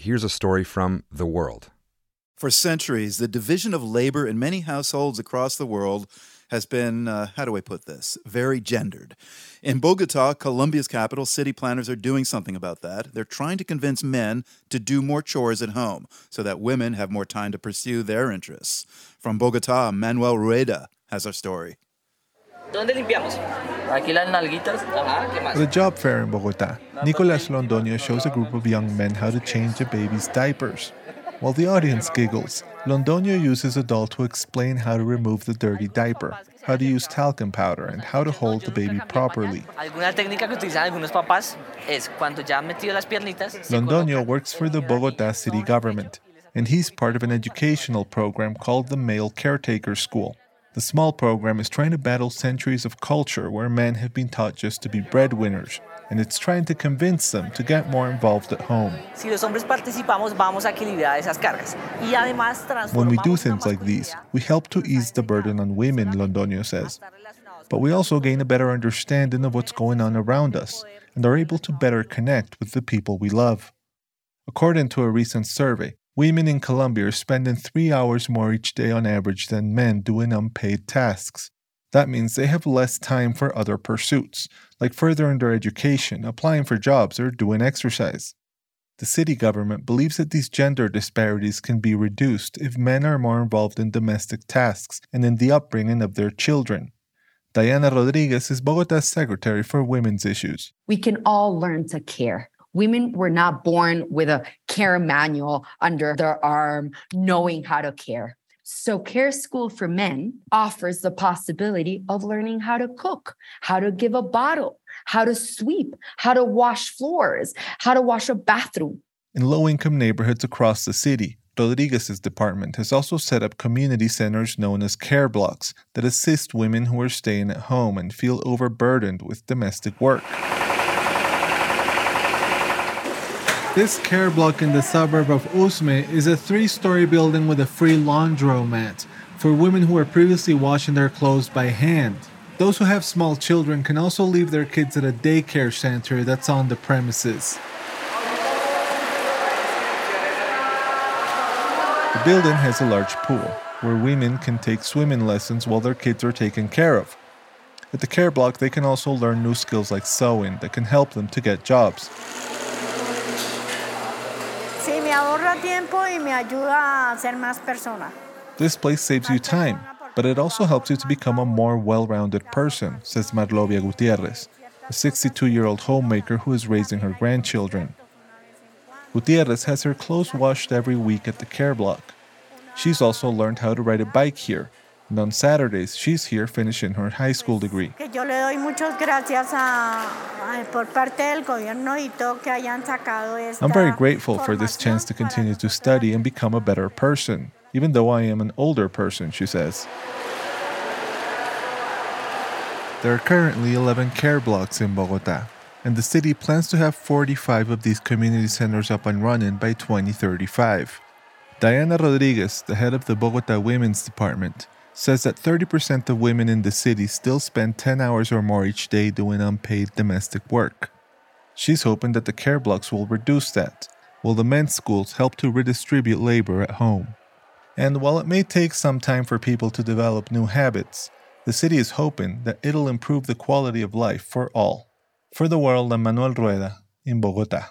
here's a story from The World. For centuries, the division of labor in many households across the world has been, uh, how do I put this, very gendered. In Bogota, Colombia's capital, city planners are doing something about that. They're trying to convince men to do more chores at home so that women have more time to pursue their interests. From Bogota, Manuel Rueda has our story. ¿Dónde limpiamos? Aquí las nalguitas. Ajá, ¿qué más? At a job fair in Bogota, Nicolas Londoño shows a group of young men how to change a baby's diapers. While the audience giggles, Londoño uses a doll to explain how to remove the dirty diaper, how to use talcum powder, and how to hold the baby properly. Alguna técnica que utilizan algunos papás es cuando ya han metido las piernitas. se Londoño colocan works for the Bogota city government, and he's part of an educational program called the Male Caretaker School. The small program is trying to battle centuries of culture where men have been taught just to be breadwinners, and it's trying to convince them to get more involved at home. Si los hombres participamos, vamos a equilibrar esas cargas. Y además When we do things like these, we help to ease the burden on women, Londoño says. But we also gain a better understanding of what's going on around us and are able to better connect with the people we love. According to a recent survey, women in Colombia are spending three hours more each day on average than men doing unpaid tasks. That means they have less time for other pursuits, like furthering their education, applying for jobs, or doing exercise. The city government believes that these gender disparities can be reduced if men are more involved in domestic tasks and in the upbringing of their children. Diana Rodriguez is Bogota's secretary for women's issues. we can all learn to care. Women were not born with a care manual under their arm, knowing how to care. So, Care School for Men offers the possibility of learning how to cook, how to give a bottle, how to sweep, how to wash floors, how to wash a bathroom. In low income neighborhoods across the city, Rodriguez's department has also set up community centers known as care blocks that assist women who are staying at home and feel overburdened with domestic work. This care block in the suburb of Usme is a three story building with a free laundromat for women who are previously washing their clothes by hand. Those who have small children can also leave their kids at a daycare center that's on the premises. The building has a large pool where women can take swimming lessons while their kids are taken care of. At the care block, they can also learn new skills like sewing that can help them to get jobs. Ahorra tiempo y me ayuda a ser más persona. This place saves you time, but it also helps you to become a more well rounded person, says Marlovia Gutierrez, a 62 year old homemaker who is raising her grandchildren. Gutierrez has her clothes washed every week at the care block. She's also learned how to ride a bike here, and on Saturdays, she's here finishing her high school degree. Yo le doy muchas gracias a, a- por parte del gobierno y todo que hayan sacado esta I'm very grateful for this chance to continue to study and become a better person, even though I am an older person, she says. There are currently 11 care blocks in Bogota, and the city plans to have 45 of these community centers up and running by 2035. Diana Rodriguez, the head of the Bogota Women's Department, says that 30% of women in the city still spend 10 hours or more each day doing unpaid domestic work. She's hoping that the care blocks will reduce that, while the men's schools help to redistribute labor at home. And while it may take some time for people to develop new habits, the city is hoping that it'll improve the quality of life for all. For the world, I'm Manuel Rueda in Bogota.